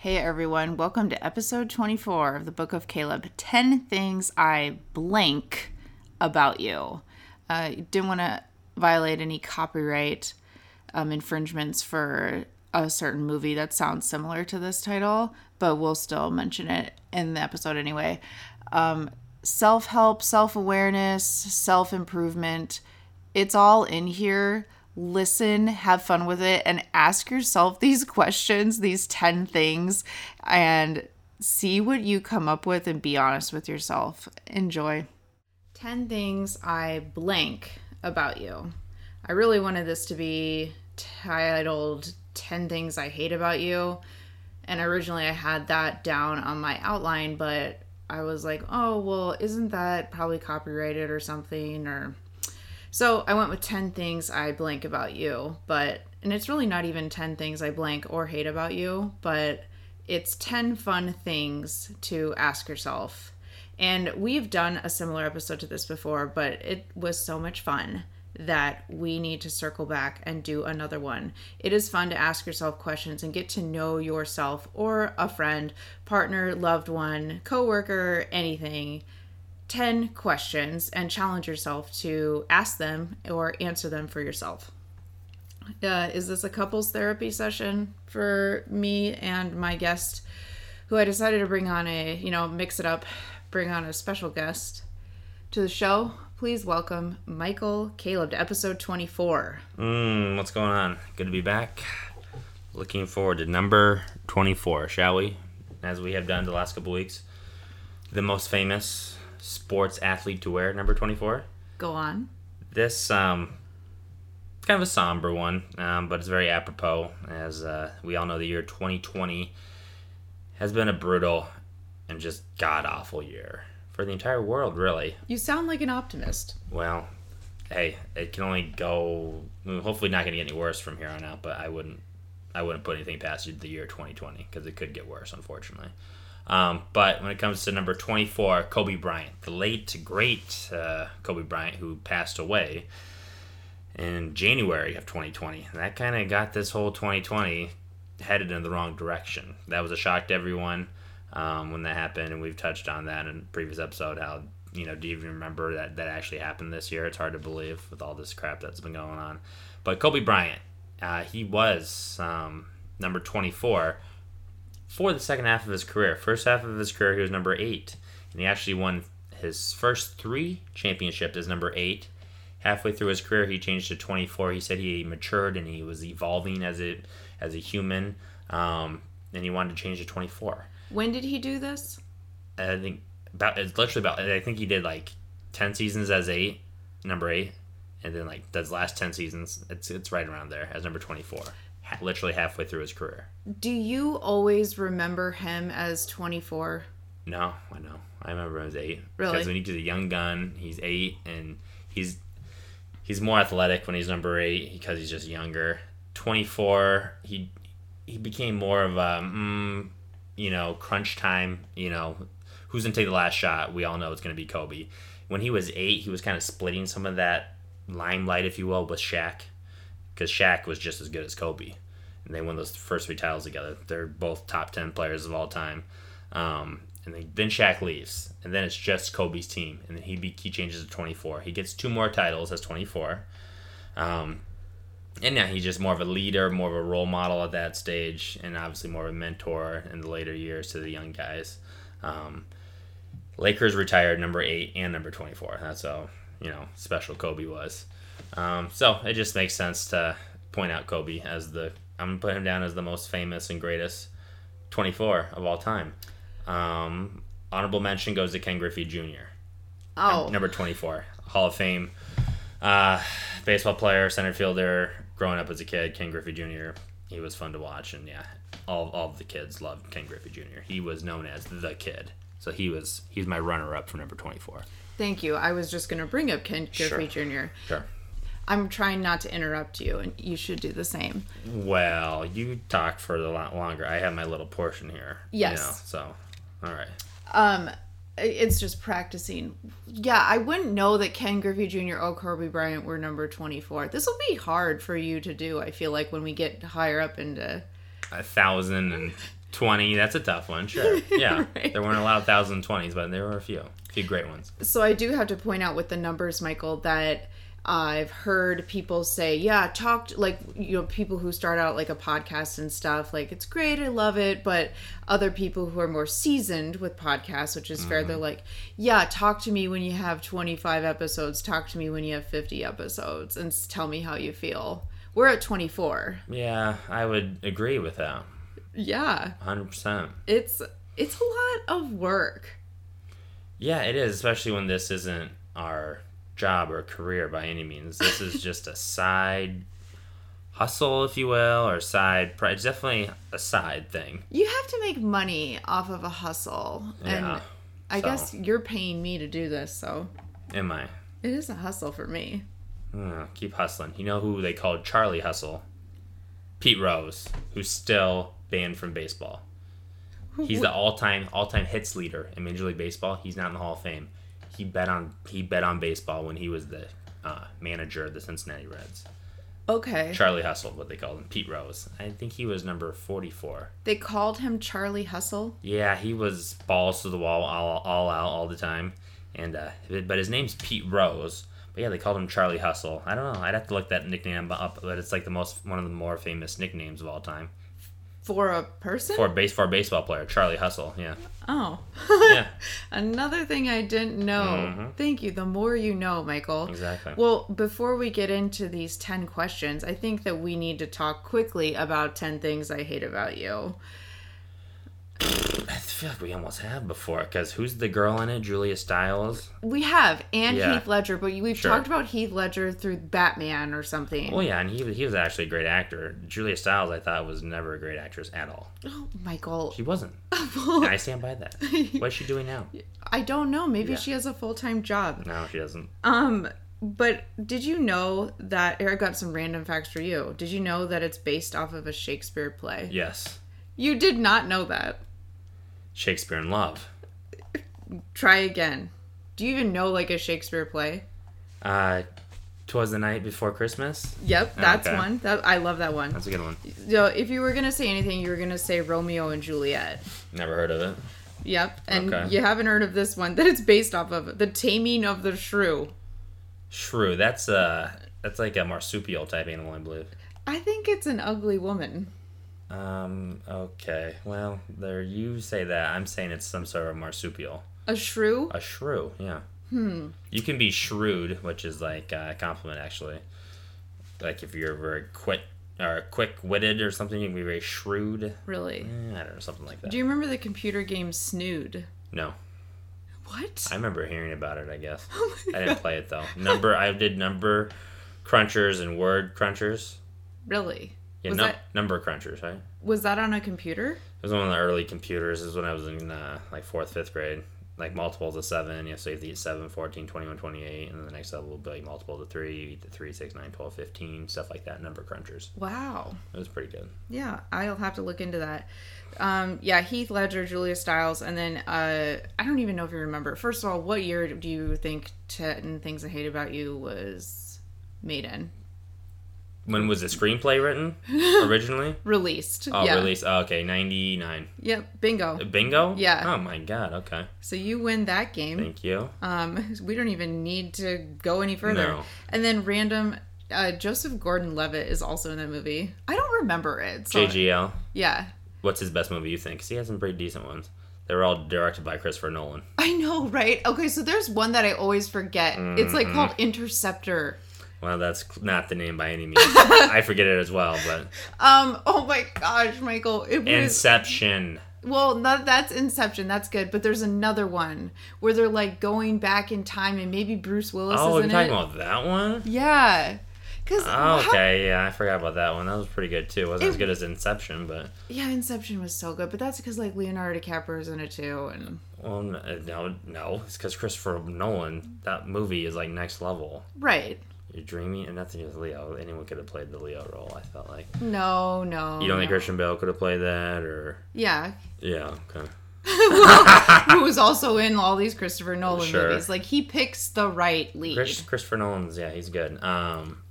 Hey everyone, welcome to episode 24 of the Book of Caleb 10 Things I Blank About You. Uh, didn't want to violate any copyright um, infringements for a certain movie that sounds similar to this title, but we'll still mention it in the episode anyway. Um, self help, self awareness, self improvement, it's all in here listen, have fun with it, and ask yourself these questions, these 10 things, and see what you come up with and be honest with yourself. Enjoy. 10 things I blank about you. I really wanted this to be titled 10 Things I Hate About You. And originally I had that down on my outline, but I was like, oh, well, isn't that probably copyrighted or something? Or so I went with 10 things I blank about you, but, and it's really not even 10 things I blank or hate about you, but it's 10 fun things to ask yourself. And we've done a similar episode to this before, but it was so much fun that we need to circle back and do another one. It is fun to ask yourself questions and get to know yourself or a friend, partner, loved one, coworker, anything 10 questions and challenge yourself to ask them or answer them for yourself. Uh, is this a couples therapy session for me and my guest who I decided to bring on a, you know, mix it up, bring on a special guest to the show? Please welcome Michael Caleb to episode 24. Mm, what's going on? Good to be back. Looking forward to number 24, shall we? As we have done the last couple weeks. The most famous sports athlete to wear, number 24. Go on. This, um, kind of a somber one, um, but it's very apropos, as uh, we all know the year 2020 has been a brutal and just god awful year for the entire world, really. You sound like an optimist. Well, hey, it can only go. Hopefully, not going to get any worse from here on out. But I wouldn't, I wouldn't put anything past the year 2020 because it could get worse, unfortunately. Um, but when it comes to number 24, Kobe Bryant, the late, great uh, Kobe Bryant, who passed away in January of 2020. And that kind of got this whole 2020 headed in the wrong direction. That was a shock to everyone um, when that happened, and we've touched on that in previous episode. How you know, do you even remember that that actually happened this year? It's hard to believe with all this crap that's been going on. But Kobe Bryant, uh, he was um, number 24 for the second half of his career. First half of his career, he was number eight, and he actually won his first three championships as number eight. Halfway through his career, he changed to 24. He said he matured and he was evolving as a as a human, um, and he wanted to change to 24. When did he do this? I think about it's literally about. I think he did like 10 seasons as eight, number eight, and then like those last 10 seasons, it's it's right around there as number 24 literally halfway through his career. Do you always remember him as 24? No, I know. I remember him as eight. Really? Because when he's a young gun, he's eight, and he's he's more athletic when he's number eight because he's just younger. 24, he he became more of a mm, you know crunch time. You know, who's gonna take the last shot? We all know it's gonna be Kobe. When he was eight, he was kind of splitting some of that limelight, if you will, with Shaq because Shaq was just as good as Kobe, and they won those first three titles together. They're both top ten players of all time. Um, and then, then Shaq leaves, and then it's just Kobe's team, and then he be, he changes to 24. He gets two more titles as 24. Um, and now he's just more of a leader, more of a role model at that stage, and obviously more of a mentor in the later years to the young guys. Um, Lakers retired number eight and number 24. That's how you know special Kobe was. Um, so it just makes sense to point out Kobe as the I'm gonna put him down as the most famous and greatest 24 of all time. Um, honorable mention goes to Ken Griffey Jr. Oh, number 24, Hall of Fame, uh, baseball player, center fielder. Growing up as a kid, Ken Griffey Jr. He was fun to watch, and yeah, all all of the kids loved Ken Griffey Jr. He was known as the kid. So he was he's my runner up for number 24. Thank you. I was just going to bring up Ken Griffey Jr. Sure. I'm trying not to interrupt you, and you should do the same. Well, you talk for a lot longer. I have my little portion here. you Yes. know, so, all right. Um, it's just practicing. Yeah, I wouldn't know that Ken Griffey Jr. or Kobe Bryant were number 24. This will be hard for you to do, I feel like, when we get higher up into. A thousand and twenty. That's a tough one. Sure. Yeah. Right. There weren't a lot of thousand and twenties, but there were a few. A few great ones. So I do have to point out with the numbers, Michael, that I've heard people say, yeah, talked like, you know, people who start out like a podcast and stuff, like, it's great, I love it. But other people who are more seasoned with podcasts, which is fair, they're mm-hmm. like, yeah, talk to me when you have 25 episodes, talk to me when you have 50 episodes, and tell me how you feel. We're at 24. Yeah, I would agree with that. Yeah, 100%. it's it's a lot of work. Yeah, it is, especially when this isn't our job or career by any means. This is just a side hustle, if you will, or side. It's definitely a side thing. You have to make money off of a hustle, and Yeah, I so- guess you're paying me to do this, so Am I? it is a hustle for me. Uh, keep hustling. You know who they called Charlie Hustle? Pete Rose, who's still banned from baseball. He's the all-time all-time hits leader in Major League Baseball. He's not in the Hall of Fame. He bet on he bet on baseball when he was the uh, manager of the Cincinnati Reds. Okay. Charlie Hustle, what they called him, Pete Rose. I think he was number forty-four. They called him Charlie Hustle. Yeah, he was balls to the wall, all, all out, all the time. And uh, but his name's Pete Rose. But yeah, they called him Charlie Hustle. I don't know. I'd have to look that nickname up, but it's like the most one of the more famous nicknames of all time For a person? for a base for a baseball player. Charlie Hustle. Yeah, oh. yeah, Another thing I didn't know. Mhm. Thank you. The more you know, Michael. exactly. Well, before we get into these 10 questions, I think that we need to talk quickly about 10 things I hate about you. I feel like we almost have before because who's the girl in it? Julia Stiles. We have, and Yeah. Heath Ledger, but we've Sure. talked about Heath Ledger through Batman or something. Well, yeah, and he he was actually a great actor. Julia Stiles, I thought was never a great actress at all. Oh, Michael. She wasn't. I stand by that. What's she doing now? I don't know. Maybe Yeah. she has a full time job. No, she doesn't. Um, but did you know that Eric got some random facts for you? Did you know that it's based off of a Shakespeare play? Yes, You did not know that. Shakespeare in Love. Try again. Do you even know like a Shakespeare play? Uh, Twas the Night Before Christmas. Yep, that's Okay. one. That I love that one. That's a good one. So if you were gonna say anything, you were gonna say Romeo and Juliet. Never heard of it. Yep, and Okay. you haven't heard of this one that it's based off of, The Taming of the Shrew. Shrew. That's uh that's like a marsupial type animal, I believe. I think it's an ugly woman. Um. Okay. Well, there you say that. I'm saying it's some sort of marsupial. A shrew? A shrew. Yeah. Hmm. You can be shrewd, which is like a compliment actually. Like if you're very quick or quick-witted or something, you can be very shrewd. Really? Eh, I don't know, something like that. Do you remember the computer game Snood? no, What? I remember hearing about it. I guess Oh I didn't play it though. Number. I did number crunchers and word crunchers. Really? Yeah, Was num- that- number crunchers, right? Was that on a computer? It was one of the early computers. It was when I was in uh, like fourth, fifth grade. Like multiples of seven. You know, so you have to eat 7, 14, 21, 28. And then the next level will be like multiples of three. You eat the 3, 6, 9, 12, 15. Stuff like that. Number crunchers. Wow. It was pretty good. Yeah, I'll have to look into that. Um, yeah, Heath Ledger, Julia Stiles, and then uh, I don't even know if you remember. First of all, what year do you think Ten Things I Hate About You was made in? When was the screenplay written originally? Released. Oh, yeah. released. Oh, okay, 99. Yep, bingo. Bingo? Yeah. Oh my god, okay. So you win that game. Thank you. Um, we don't even need to go any further. No. And then random, uh, Joseph Gordon-Levitt is also in that movie. I don't remember it. So, JGL. Yeah, What's his best movie you think? 'Cause he has some pretty decent ones. They were all directed by Christopher Nolan. I know, right? Okay, so there's one that I always forget. It's like Mm-hmm. called Interceptor. Well, that's not the name by any means. I forget it as well, but Um. Oh my gosh, Michael. It was Inception. well. That's Inception. That's good. But there's another one where they're like going back in time, and maybe Bruce Willis Oh, is you're in talking it. about that one? Yeah. Cause Oh, how- okay, yeah, I forgot about that one. That was pretty good too. It wasn't as good as Inception, but yeah, Inception was so good, but that's because like Leonardo DiCaprio is in it too, and Well, uh, no, no, it's because Christopher Nolan. That movie is like next level. Right. You're dreaming, and nothing with Leo. Anyone could have played the Leo role. I felt like. No, no. You don't think. Christian Bale could have played that, or Yeah. yeah, okay. Who was also in all these Christopher Nolan Sure. movies. Like he picks the right lead. Chris, Christopher Nolan's yeah, he's good. Um,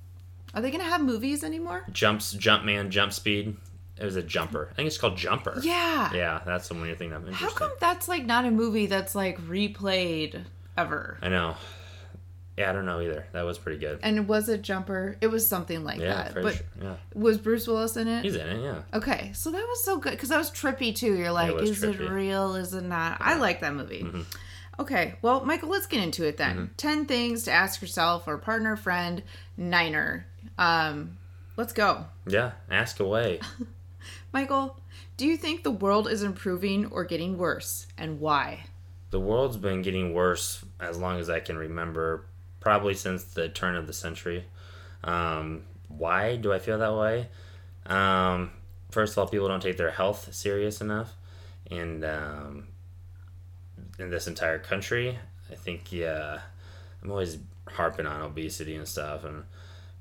Are they gonna have movies anymore? jumps, jump man, jump speed. It was a jumper. I think it's called Jumper. Yeah. Yeah, that's the one thing I'm How come that's like not a movie that's like replayed ever? I know. Yeah, I don't know either. That was pretty good. And it was it Jumper? It was something like Yeah, that. But sure. Yeah, was Bruce Willis in it? he's in it. Yeah. Okay, so that was so good because that was trippy too. You're like, was is it real? Is it not? I like that movie. Mm-hmm. Okay, well, Michael, let's get into it then. Ten things to ask yourself or partner, friend, niner. Um, let's go, Yeah, ask away. Michael. Do you think the world is improving or getting worse, and why? the world's been getting worse as long as I can remember, probably since the turn of the century. Um, why do I feel that way? Um, first of all, people don't take their health serious enough, and um, in this entire country, I think yeah, I'm always harping on obesity and stuff and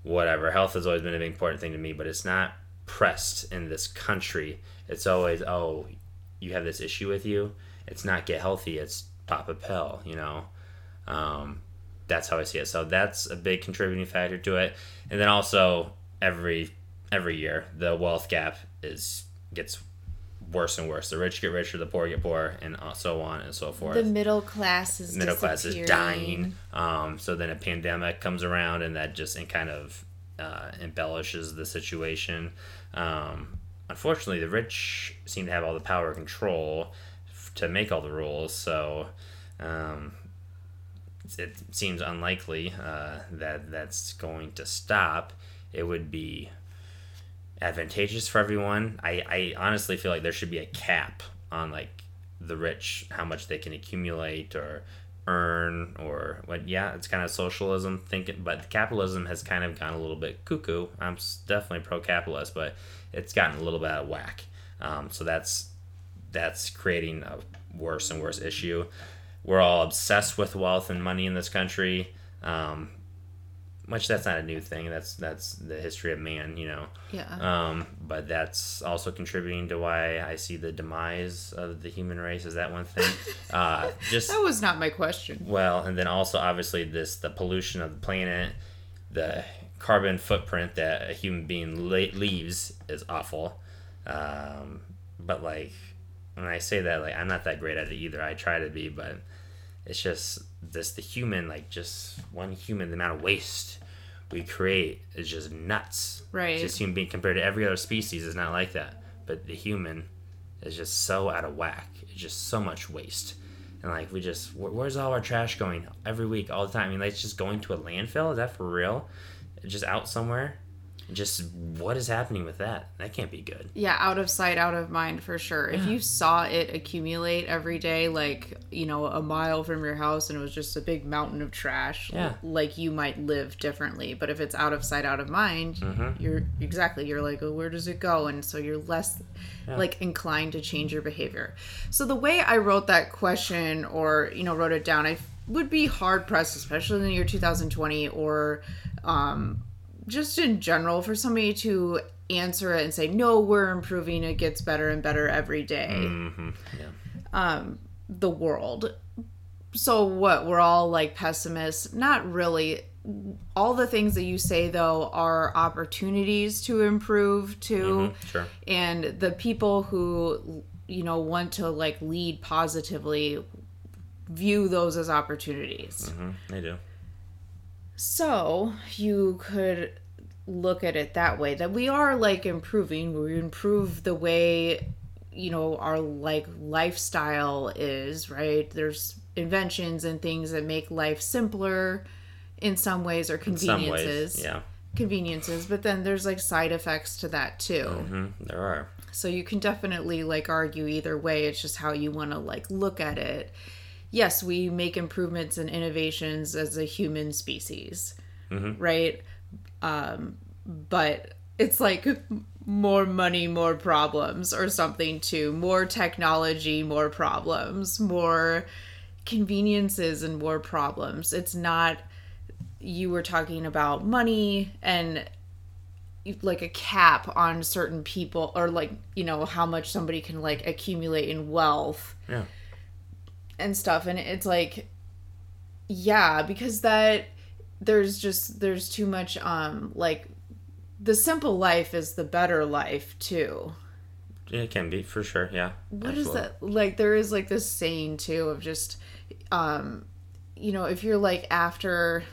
whatever. Health has always been a big important thing to me, but it's not pressed in this country. It's always oh, you have this issue with you. It's not get healthy. It's pop a pill. You know. Um, that's how I see it. So that's a big contributing factor to it. And then also every every year the wealth gap is gets worse and worse. The rich get richer, the poor get poorer, and uh, so on and so forth. The middle class is Middle class is dying. Um, so then a pandemic comes around, and that just and kind of uh, embellishes the situation. Um, unfortunately, the rich seem to have all the power and control to make all the rules. So um, it seems unlikely uh, that that's going to stop. It would be advantageous for everyone. I, I honestly feel like there should be a cap on like the rich, how much they can accumulate or earn or what. Yeah, it's kind of socialism thinking, but capitalism has kind of gone a little bit cuckoo. I'm definitely pro-capitalist, but it's gotten a little bit out of whack. Um, so that's that's creating a worse and worse issue. We're all obsessed with wealth and money in this country. Um, which that's not a new thing. That's that's the history of man, you know. Yeah. Um, but that's also contributing to why I see the demise of the human race. Is that one thing? uh, just that was not my question. well, and then also obviously this the pollution of the planet, the carbon footprint that a human being le- leaves is awful. Um, but like when I say that, like I'm not that great at it either. I try to be, but it's just this the human like just one human the amount of waste we create is just nuts. Right. Just human being compared to every other species is not like that, but the human is just so out of whack. It's just so much waste. And like we just, wh- where's all our trash going every week, all the time? I mean, like it's just going to a landfill. Is that for real? Just out somewhere? Just what is happening with that? That can't be good. Yeah, out of sight, out of mind for sure. If you saw it accumulate every day, like, you know, a mile from your house and it was just a big mountain of trash, Yeah. like you might live differently. But if it's out of sight, out of mind, Mm-hmm. you're exactly, you're like, oh, where does it go? And so you're less like inclined to change your behavior. So the way I wrote that question or, you know, wrote it down, I would be hard pressed, especially in the year 2020 or, um, just in general for somebody to answer it and say no we're improving. It gets better and better every day. Mm-hmm. Yeah. um the world. So what? We're all like pessimists. Not really. All the things that you say though are opportunities to improve too. Mhm, Sure. and the people who you know want to like lead positively view those as opportunities. Hmm They do. So you could look at it that way that we are like improving. We improve the way you know our like lifestyle is, right? There's inventions and things that make life simpler in some ways or conveniences. ways. Yeah. Conveniences, but then there's like side effects to that too. hmm There are. So you can definitely like argue either way. It's just how you want to like look at it. Yes, we make improvements and innovations as a human species, Mhm. right? Um, but it's like more money, more problems, or something too. More technology, more problems, more conveniences, and more problems. It's not, you were talking about money and like a cap on certain people or like you know how much somebody can like accumulate in wealth Yeah. And stuff and it's like yeah because that there's just there's too much um like the simple life is the better life too It can be for sure. Yeah. what is Absolutely. that like there is like this saying too of just um you know if you're like after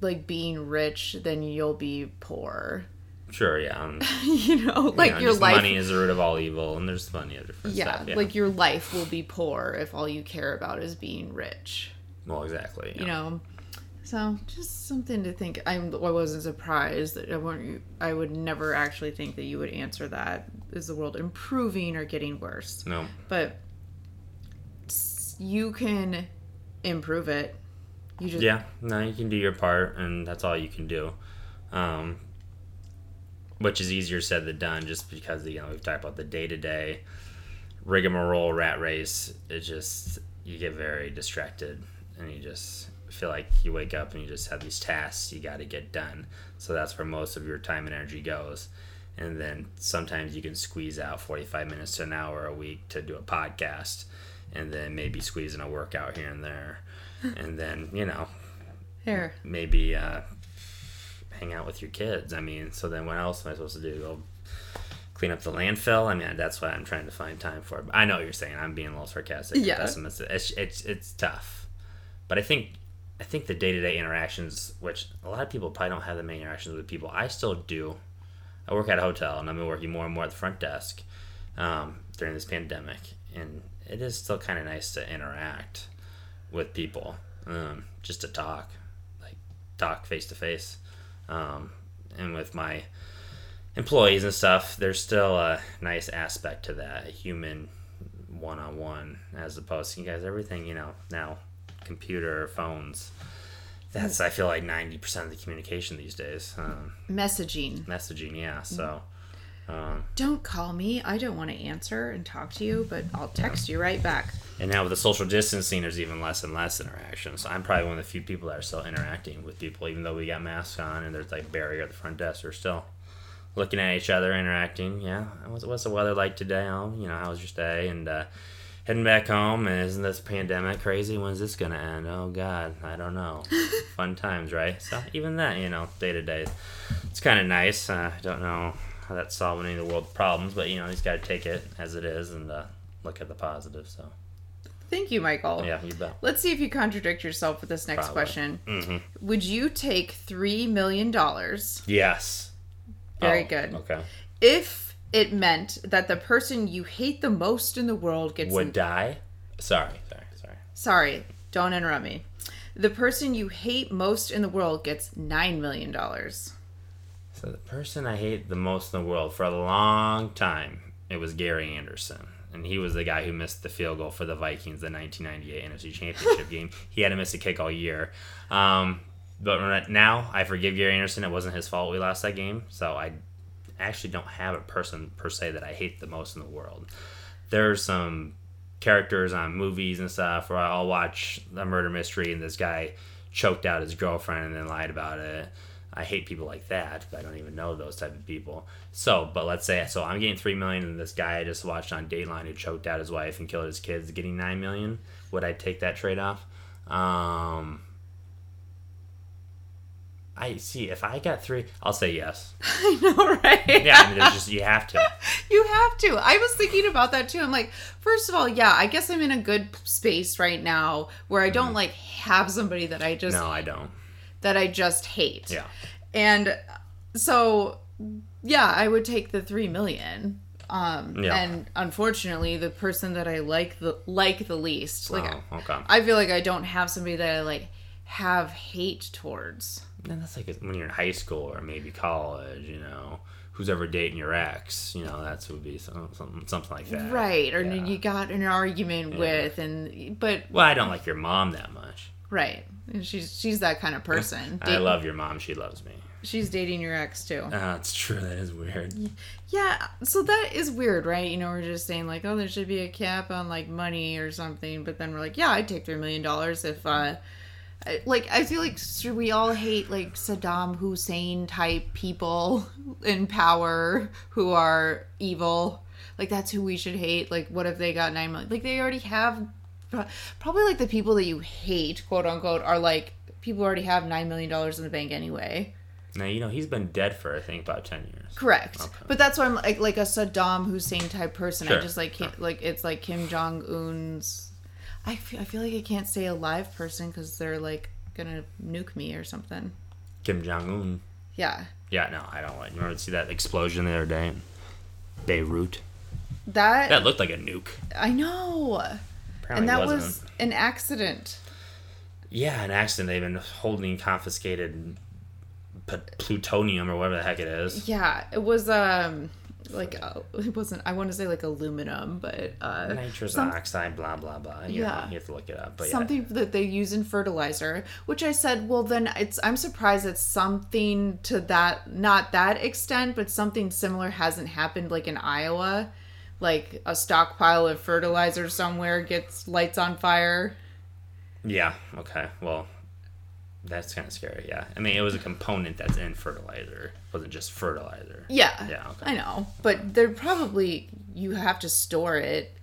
like being rich then you'll be poor Sure. Yeah. Um, you know like you know, your life Money is the root of all evil, and there's plenty of different yeah, stuff. Yeah. like your life will be poor if all you care about is being rich well, exactly. you know so just something to think i'm i wasn't surprised that i weren't i would never actually think that you would answer that is the world improving or getting worse No. but you can improve it you just Yeah, no, you can do your part, and that's all you can do. Um, which is easier said than done, just because you know we've talked about the day to day rigmarole rat race. It just you get very distracted, and you just feel like you wake up and you just have these tasks you got to get done. So that's where most of your time and energy goes. And then sometimes you can squeeze out 45 minutes to an hour a week to do a podcast, and then maybe squeeze in a workout here and there. And then, you know, here maybe uh, hang out with your kids. I mean, so then what else am I supposed to do? Go clean up the landfill? I mean, that's what I'm trying to find time for. But I know what you're saying. I'm being a little sarcastic. Yeah. pessimistic. It's, it's it's tough, but I think I think the day to day interactions, which a lot of people probably don't have that many interactions with people. I still do. I work at a hotel, and I've been working more and more at the front desk um, during this pandemic, and it is still kind of nice to interact with people, um, just to talk, like talk face to face, Um, and with my employees and stuff. There's still a nice aspect to that, a human one on one, as opposed to you guys everything you know now, computer phones. That's I feel like ninety percent of the communication these days. Um, messaging messaging, yeah. So. Um, don't call me i don't want to answer and talk to you but i'll text you right back And now with the social distancing, there's even less and less interaction. So I'm probably one of the few people that are still interacting with people, even though we got masks on and there's like barrier at the front desk. We're still looking at each other, interacting. Yeah, what's, what's the weather like today? Oh, you know, how was your day? And uh, heading back home. And isn't this pandemic crazy? When's this gonna end? Oh God, I don't know. Fun times, right? So even that, you know, day to day, it's kind of nice. Uh, I don't know how that's solving any of the world's problems, but you know, he's got to take it as it is and uh, look at the positive. So. thank you michael Yeah, you bet. let's see if you contradict yourself with this next Probably. question hmm would you take three million dollars Yes. Very Oh, good. Okay. if it meant that the person you hate the most in the world gets Would die? Sorry, sorry, sorry. sorry don't interrupt me the person you hate most in the world gets nine million dollars So the person I hate the most in the world for a long time, it was Gary Anderson. And he was the guy who missed the field goal for the Vikings the 1998 NFC Championship game. He had to miss a kick all year. Um, but now, I forgive Gary Anderson. It wasn't his fault we lost that game. So I actually don't have a person per se that I hate the most in the world. There's some characters on movies and stuff where I'll watch a murder mystery and this guy choked out his girlfriend and then lied about it. I hate people like that, but I don't even know those type of people. So, but let's say so I'm getting three million, and this guy I just watched on Dateline who choked out his wife and killed his kids, getting nine million. Would I take that trade off? Um, I see. If I got three, I'll say yes. i know right Yeah, I mean, there's just you have to. you have to i was thinking about that too i'm like first of all yeah i guess i'm in a good space right now where i don't like have somebody that i just. No, I don't. That i just hate Yeah. and so yeah i would take the three million um Yeah. and unfortunately the person that i like the like the least like oh, okay. i feel like i don't have somebody that i like have hate towards And that's like when you're in high school or maybe college, you know, who's ever dating your ex, you know, that's would be some, something something like that. right or Yeah. you got an argument with and but Well, I don't like your mom that much. Right and she's she's that kind of person I love your mom. She loves me. She's dating your ex too. Ah, it's true. That is weird. Yeah, so that is weird, right? You know, we're just saying like, oh, there should be a cap on like money or something, but then we're like, yeah, I'd take three million dollars if, uh, like, I feel like should we all hate like Saddam Hussein type people in power who are evil? Like that's who we should hate. Like, what if they got nine million? Like they already have, probably like the people that you hate, quote unquote, are like people already have nine million dollars in the bank anyway. Now you know he's been dead for I think about ten years. Correct. But that's why I'm like like a Saddam Hussein type person. I just like can't, like it's like Kim Jong Un's. I feel, I feel like I can't say a live person because they're like gonna nuke me or something. Kim Jong Un. Yeah, Yeah, no, I don't like. You remember to see that explosion the other day in Beirut? that, That looked like a nuke. I know, Apparently and that wasn't. was an accident. Yeah, an accident. They've been holding confiscated plutonium or whatever the heck it is. Yeah, it was um like uh, it wasn't. I want to say like aluminum, but uh, Nitrous some- oxide, blah blah blah. You Yeah. know, you have to look it up. But something that they use in fertilizer which i said well then it's i'm surprised that something to that not that extent but something similar hasn't happened like in iowa like a stockpile of fertilizer somewhere gets lights on fire yeah. Okay, well, that's kind of scary. Yeah, I mean, it was a component that's in fertilizer. It wasn't just fertilizer. yeah Yeah, okay. i know but they're probably you have to store it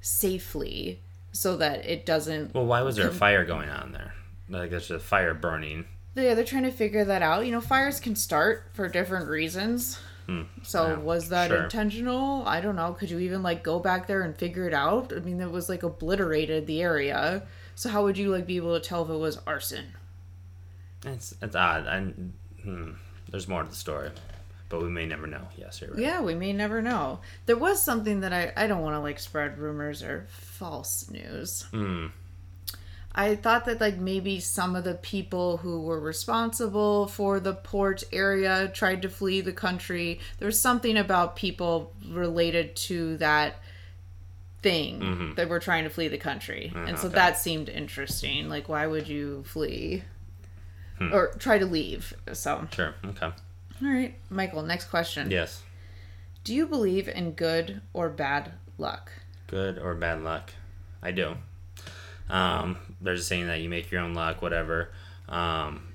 safely so that it doesn't Well, why was there a fire going on there? Like there's a fire burning. yeah they're trying to figure that out you know fires can start for different reasons so yeah, was that sure. intentional i don't know could you even like go back there and figure it out i mean it was like obliterated the area so how would you like be able to tell if it was arson It's it's odd. I, hmm, there's more to the story, but we may never know. Yes, you're right. yeah we may never know there was something that i i don't want to like spread rumors or false news Hmm. I thought that like maybe some of the people who were responsible for the port area tried to flee the country. There was something about people related to that thing mm-hmm. that were trying to flee the country. and uh-huh, so okay. that seemed interesting. Like why would you flee? Hmm. Or try to leave. So, Sure. Okay. all right, Michael, next question. Yes. Do you believe in good or bad luck? Good or bad luck? I do. Um, there's a saying that you make your own luck, whatever. Um,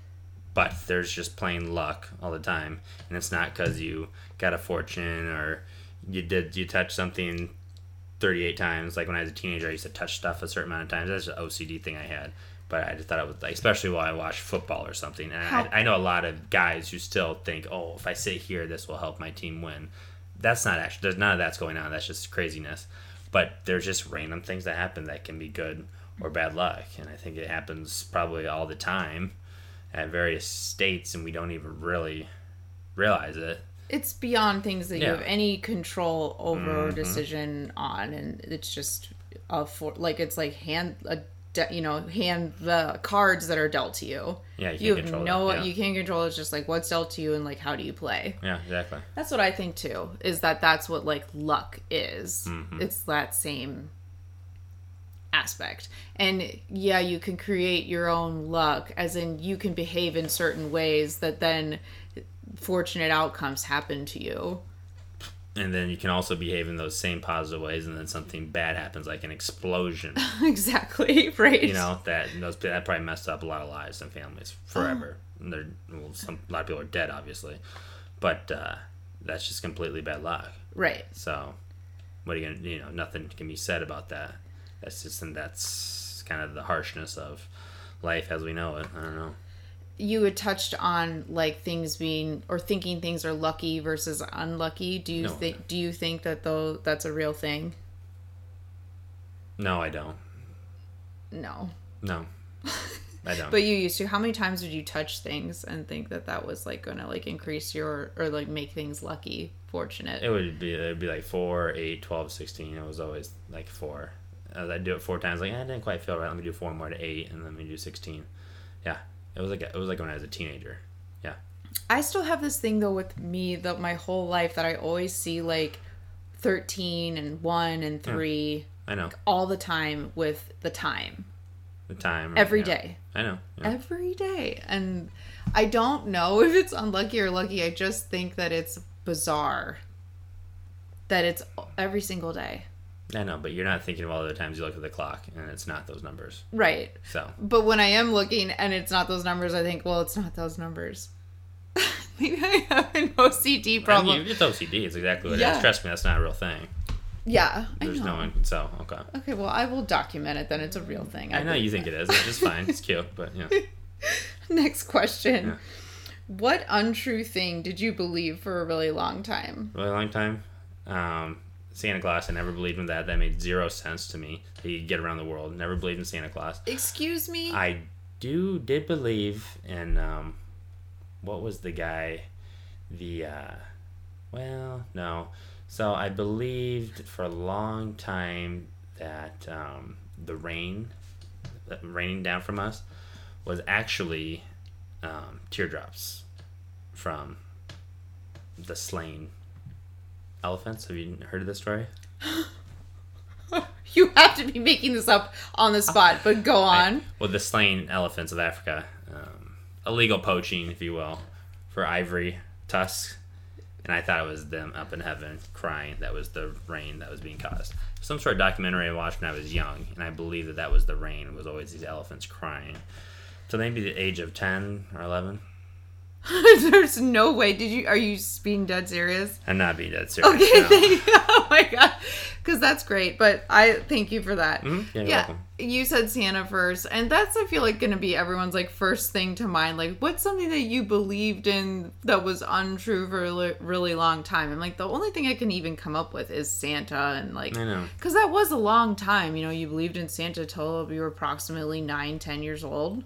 but there's just plain luck all the time, and it's not because you got a fortune or you did you touch something 38 times. Like when I was a teenager, I used to touch stuff a certain amount of times. That's an OCD thing I had. But I just thought it was like, especially while I watch football or something. And How- I, I know a lot of guys who still think, oh, if I sit here, this will help my team win. That's not actually, there's none of that's going on. That's just craziness. But there's just random things that happen that can be good or bad luck. And I think it happens probably all the time at various states, and we don't even really realize it. it's beyond things that you Yeah. Mm-hmm. have any control over or decision on and it's just a for like it's like hand a de- you know hand the cards that are dealt to you Yeah, you you have control no yeah. you can't control it's just like what's dealt to you and like how do you play Yeah, exactly. that's what i think too is that that's what like luck is Mm-hmm. it's that same aspect and yeah you can create your own luck as in you can behave in certain ways that then fortunate outcomes happen to you And then you can also behave in those same positive ways, and then something bad happens, like an explosion. exactly right you know that those that probably messed up a lot of lives and families forever. And they're well, some a lot of people are dead, obviously, but uh, that's just completely bad luck. right So, what are you gonna you know? Nothing can be said about that. That's just and that's kind of the harshness of life as we know it. I don't know. you had touched on like things being or thinking things are lucky versus unlucky do you No. think do you think that though that's a real thing No, I don't. no No, I don't. but you used to how many times did you touch things and think that that was like gonna like increase your or like make things lucky fortunate It would be it would be like 4, 8, 12, 16. It was always like 4. I do it four times, like eh, I didn't quite feel right. Let me do four more to 8 and then let me do 16. Yeah. It was like it was like when I was a teenager. Yeah. I still have this thing though with me that my whole life that I always see like 13 and 1 and 3 I know. all the time with the time. the time. every yeah. day. I know. yeah. Every day. And I don't know if it's unlucky or lucky. I just think that it's bizarre that it's every single day. I know, but you're not thinking of all the times you look at the clock and it's not those numbers. Right. So But when I am looking and it's not those numbers, I think, well, it's not those numbers. Maybe I have an OCD I problem. mean, it's OCD. It's exactly what it Yeah. is. Trust me, that's not a real thing. yeah, I There's no one. So okay. Okay, well, I will document it then. It's a real thing. I know you think it is. It's just fine. It's cute, but yeah. Next question. Yeah. What untrue thing did you believe for a really long time? really long time. Um, Santa Claus, I never believed in that. That made zero sense to me. That you could get around the world. Never believed in Santa Claus. Excuse me? I do did believe in um, what was the guy? The uh, well, no. So I believed for a long time that um, the rain, that raining down from us, was actually um, teardrops from the slain elephants. Have you heard of this story? you have to be making this up on the spot, but go on. Well, the slain elephants of Africa, um, illegal poaching, if you will, for ivory tusks, and I thought it was them up in heaven crying. That was the rain that was being caused. Some sort of documentary I watched when I was young, and I believe that that was the rain. It was always these elephants crying. So maybe the age of ten or eleven. There's no way. Did you? Are you being dead serious? I'm not being dead serious. Okay, no. thank you. Oh my god, because that's great. But I thank you for that. Mhm, yeah, you're yeah, welcome. you said Santa first, and that's I feel like going to be everyone's like first thing to mind. Like, what's something that you believed in that was untrue for a li- really long time? And like the only thing I can even come up with is Santa, and like I know. because that was a long time. You know, you believed in Santa till you were approximately nine, ten years old.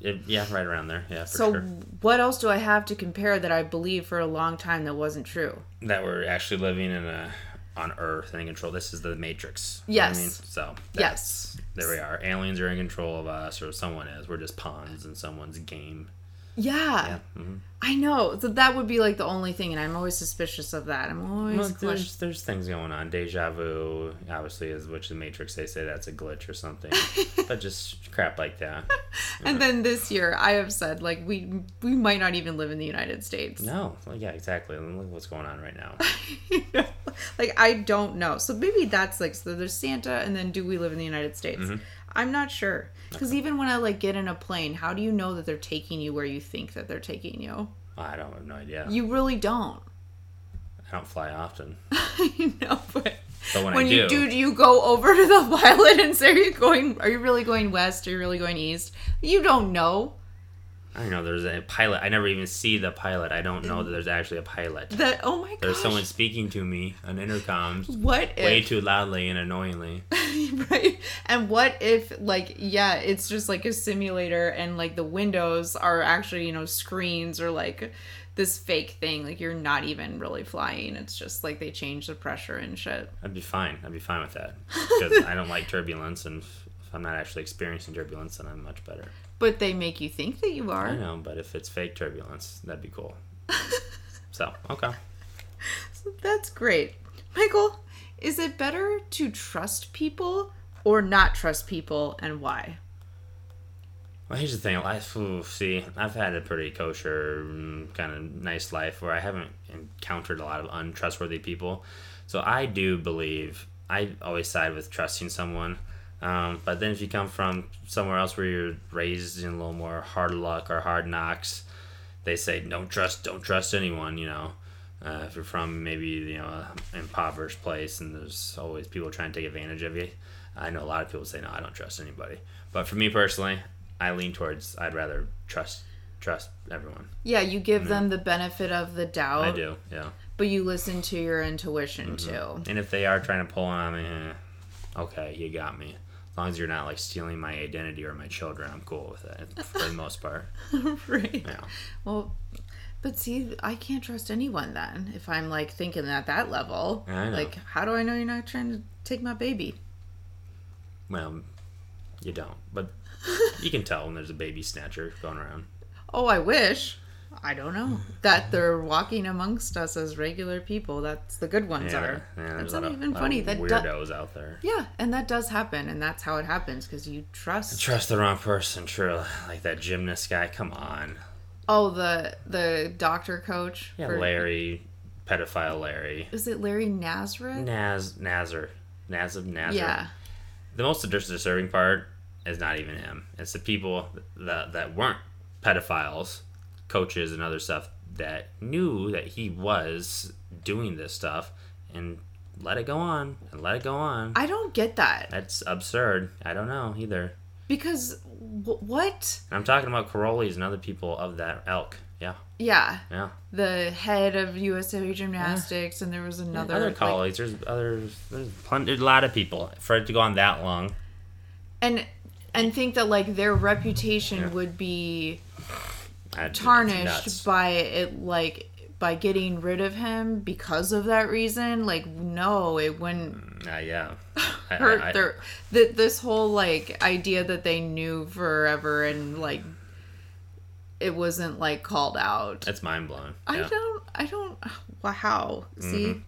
It, yeah, right around there. Yeah, for So sure. what else do I have to compare that I believed for a long time that wasn't true? That we're actually living in a on Earth and in control. This is the Matrix. What I Yes. mean? So Yes. there we are. Aliens are in control of us, or someone is. We're just pawns in someone's game. Yeah, Yeah. hmm I know. So that would be like the only thing, and I'm always suspicious of that. I'm always Well, there's there's things going on. Deja vu, obviously, is which the Matrix they say that's a glitch or something, but just crap like that. And then this year, I have said like we we might not even live in the United States. No, well, yeah, exactly. Look what's going on right now. You know? like I don't know. So maybe that's like so. There's Santa, and then do we live in the United States? Mm-hmm. I'm not sure because even when I like get in a plane, how do you know that they're taking you where you think that they're taking you? I don't have no idea. You really don't. I don't fly often, I know, but but when, when I you do, do, do you go over to the pilot and say, "Are you going? Are you really going west? Are you really going east?" You don't know I don't know. There's a pilot. I never even see the pilot. I don't know that there's actually a pilot. that. Oh my gosh! There's someone speaking to me on intercoms What if? way too loudly and annoyingly. right? And what if, like, yeah, it's just like a simulator, and like the windows are actually, you know, screens or like this fake thing. Like you're not even really flying. It's just like they change the pressure and shit. I'd be fine. I'd be fine with that because I don't like turbulence, and if I'm not actually experiencing turbulence, then I'm much better. But they make you think that you are. I know, but if it's fake turbulence, that'd be cool. So okay. So that's great, Michael. Is it better to trust people or not trust people, and why? Well, here's the thing. I ooh, see. I've had a pretty kosher, mm, kind of nice life where I haven't encountered a lot of untrustworthy people. So I do believe I always side with trusting someone. Um, but then if you come from somewhere else where you're raised in a little more hard luck or hard knocks, they say don't trust, don't trust anyone. You know, uh, if you're from maybe you know an impoverished place and there's always people trying to take advantage of you. I know a lot of people say no, I don't trust anybody. But for me personally, I lean towards I'd rather trust trust everyone. Yeah, you give them the benefit of the doubt, I do, yeah. but you listen to your intuition Mm-hmm. too. And if they are trying to pull on me, eh, okay, you got me. As long as you're not like stealing my identity or my children, I'm cool with that for the most part. right. Yeah. Well, but see, I can't trust anyone then if I'm like thinking at that level. I know. Like, how do I know you're not trying to take my baby? Well, you don't, but you can tell when there's a baby snatcher going around. Oh, I wish. I don't know. That they're walking amongst us as regular people. That's the good ones Yeah, are. yeah, that's not of- even lot funny. That do- weirdos out there. yeah, and that does happen, and that's how it happens because you trust. Trust the wrong person, true. Like that gymnast guy. Come on. Oh, the the doctor coach. Yeah, for- Larry, pedophile Larry. Is it Larry Nazareth? Naz Nazar. Naz of Nazar. yeah. The most disturbing part is not even him. It's the people that that weren't pedophiles, coaches and other stuff that knew that he was doing this stuff and let it go on and let it go on. I don't get that That's absurd. I don't know either. because w- what? And I'm talking about Karolyi's and other people of that elk. Yeah, Yeah, yeah. the head of USA Gymnastics, and there was another other like- colleagues. there's others. There's plenty. There's a lot of people for it to go on that long. and and think that like their reputation Yeah. would be tarnished by it like by getting rid of him because of that reason like no it wouldn't Uh, yeah. Hurt I- I- their th- this whole like idea that they knew forever and like it wasn't like called out That's mind blowing. i don't i don't wow see Mm-hmm.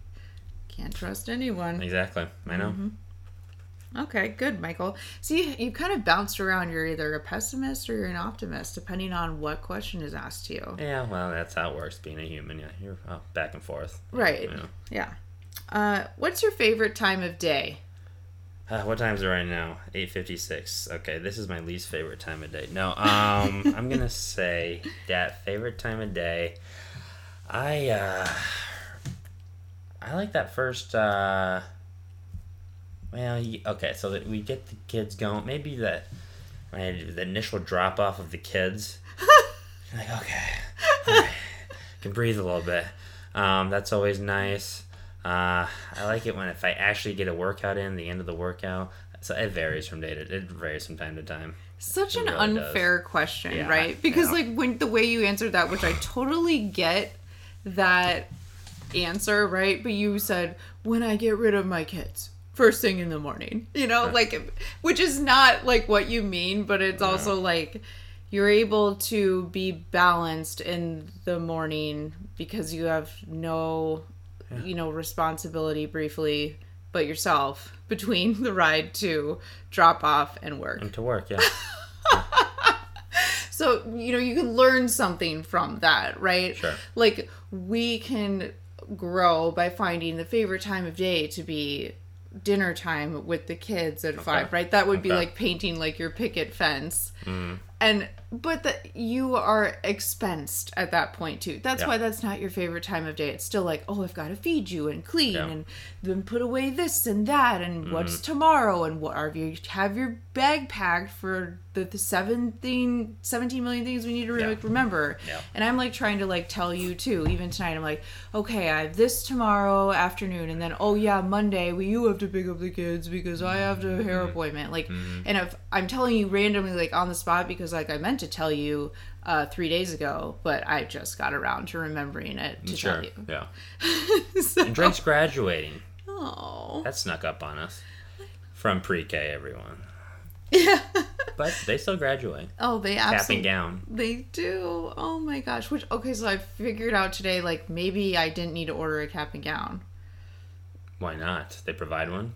can't trust anyone exactly. I know. Mm-hmm. Okay good michael see you kind of bounced around you're either a pessimist or you're an optimist depending on what question is asked to you Yeah, well, that's how it works being a human. Yeah, you're uh, back and forth. right Yeah. yeah uh, what's your favorite time of day Uh, what time is it right now? Eight fifty six. Okay, this is my least favorite time of day. No, um, I'm gonna say that favorite time of day. I uh, I like that first. Uh, well, okay, so that we get the kids going. Maybe that right, the initial drop off of the kids. like okay, can breathe a little bit. Um, that's always nice. Uh, I like it when if I actually get a workout in the end of the workout. So it varies from day to it varies from time to time. Such an It really does. unfair question, Yeah, right? Because yeah. like when the way you answered that, which I totally get that answer, right? But you said when I get rid of my kids first thing in the morning, you know, like which is not like what you mean, but it's also like you're able to be balanced in the morning because you have no you know responsibility briefly but yourself between the ride to drop off and work And to work, yeah. so, you know, you can learn something from that, right? Sure. Like, we can grow by finding the favorite time of day to be dinner time with the kids at five, right? That would be like painting like your picket fence. Mm. And, but that you are expensed at that point too. That's Yeah. why that's not your favorite time of day. It's still like, oh, I've got to feed you and clean Yeah. and then put away this and that and what's Mm-hmm. tomorrow and what are you have your bag packed for the, the 17, 17 million things we need to Yeah. remember and i'm like trying to like tell you too even tonight i'm like okay i have this tomorrow afternoon and then oh yeah monday well, you have to pick up the kids because i have a hair Mm-hmm. appointment like and if i'm telling you randomly like on the spot because like i meant to tell you uh, three days ago but i just got around to remembering it to sure. tell you Yeah. so, And Drake's graduating. oh That snuck up on us. From pre K, everyone. yeah But they still graduate. oh they absolutely. Cap and gown. They do. Oh my gosh. Which okay, so I figured out today like maybe I didn't need to order a cap and gown. Why not? They provide one.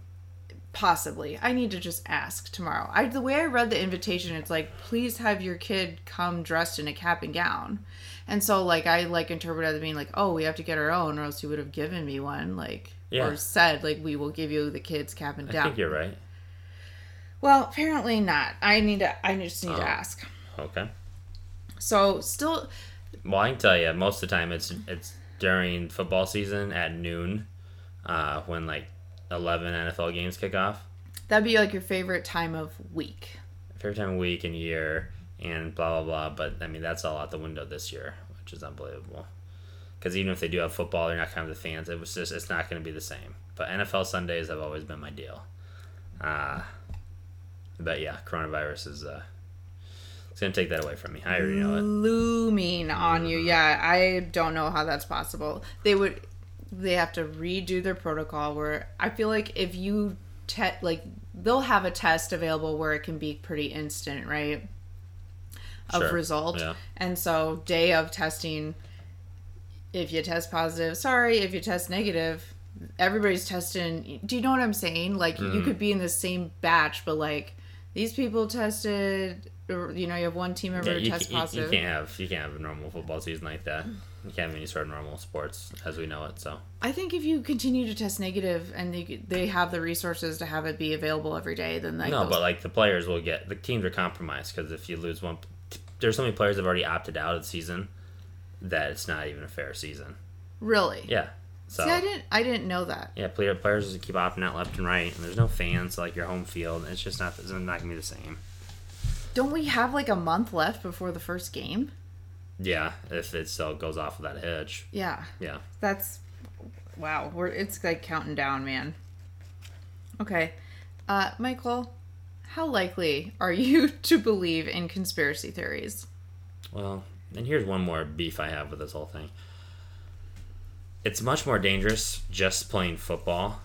Possibly. I need to just ask tomorrow. I the way I read the invitation, it's like please have your kid come dressed in a cap and gown. And so like I like interpreted as being like, oh, we have to get our own, or else you would have given me one, like Yeah. or said like we will give you the kids cap and I gown. think you're right. Well, apparently not. I need to. I just need Oh. to ask. Okay. So still, Well, I can tell you, most of the time it's it's during football season at noon, uh, when like eleven NFL games kick off. that'd be like your favorite time of week. Favorite time of week and year, and blah blah blah. But I mean, that's all out the window this year, which is unbelievable. Because even if they do have football, they're not kind of the fans. It was just it's not going to be the same. But NFL Sundays have always been my deal. Uh, but yeah, coronavirus is uh, it's gonna take that away from me. I already know it. looming on you. Yeah, I don't know how that's possible. They would they have to redo their protocol where I feel like if you te- like they'll have a test available where it can be pretty instant, right? of Sure. result. Yeah. And so day of testing, if you test positive, sorry. If you test negative, everybody's testing. Do you know what I'm saying? Like Mm-hmm. you could be in the same batch, but like these people tested. You know, you have one team member Yeah, who you, tests ca- you- positive. you can't have you can't have a normal football season like that. You can't have any sort of normal sports as we know it. So I think if you continue to test negative and they, they have the resources to have it be available every day, then like no, those- but like the players will get the teams are compromised because if you lose one, there's so many players that have already opted out of the season that it's not even a fair season. really, Yeah. So see, I didn't I didn't know that. yeah, player players just keep opting out left and right, and there's no fans like your home field. It's just not it's not gonna be the same. Don't we have like a month left before the first game? Yeah, if it still goes off of that hitch. Yeah, Yeah. that's wow. We're it's like counting down, man. Okay, uh, Michael, how likely are you to believe in conspiracy theories? Well, and here's one more beef I have with this whole thing. It's much more dangerous just playing football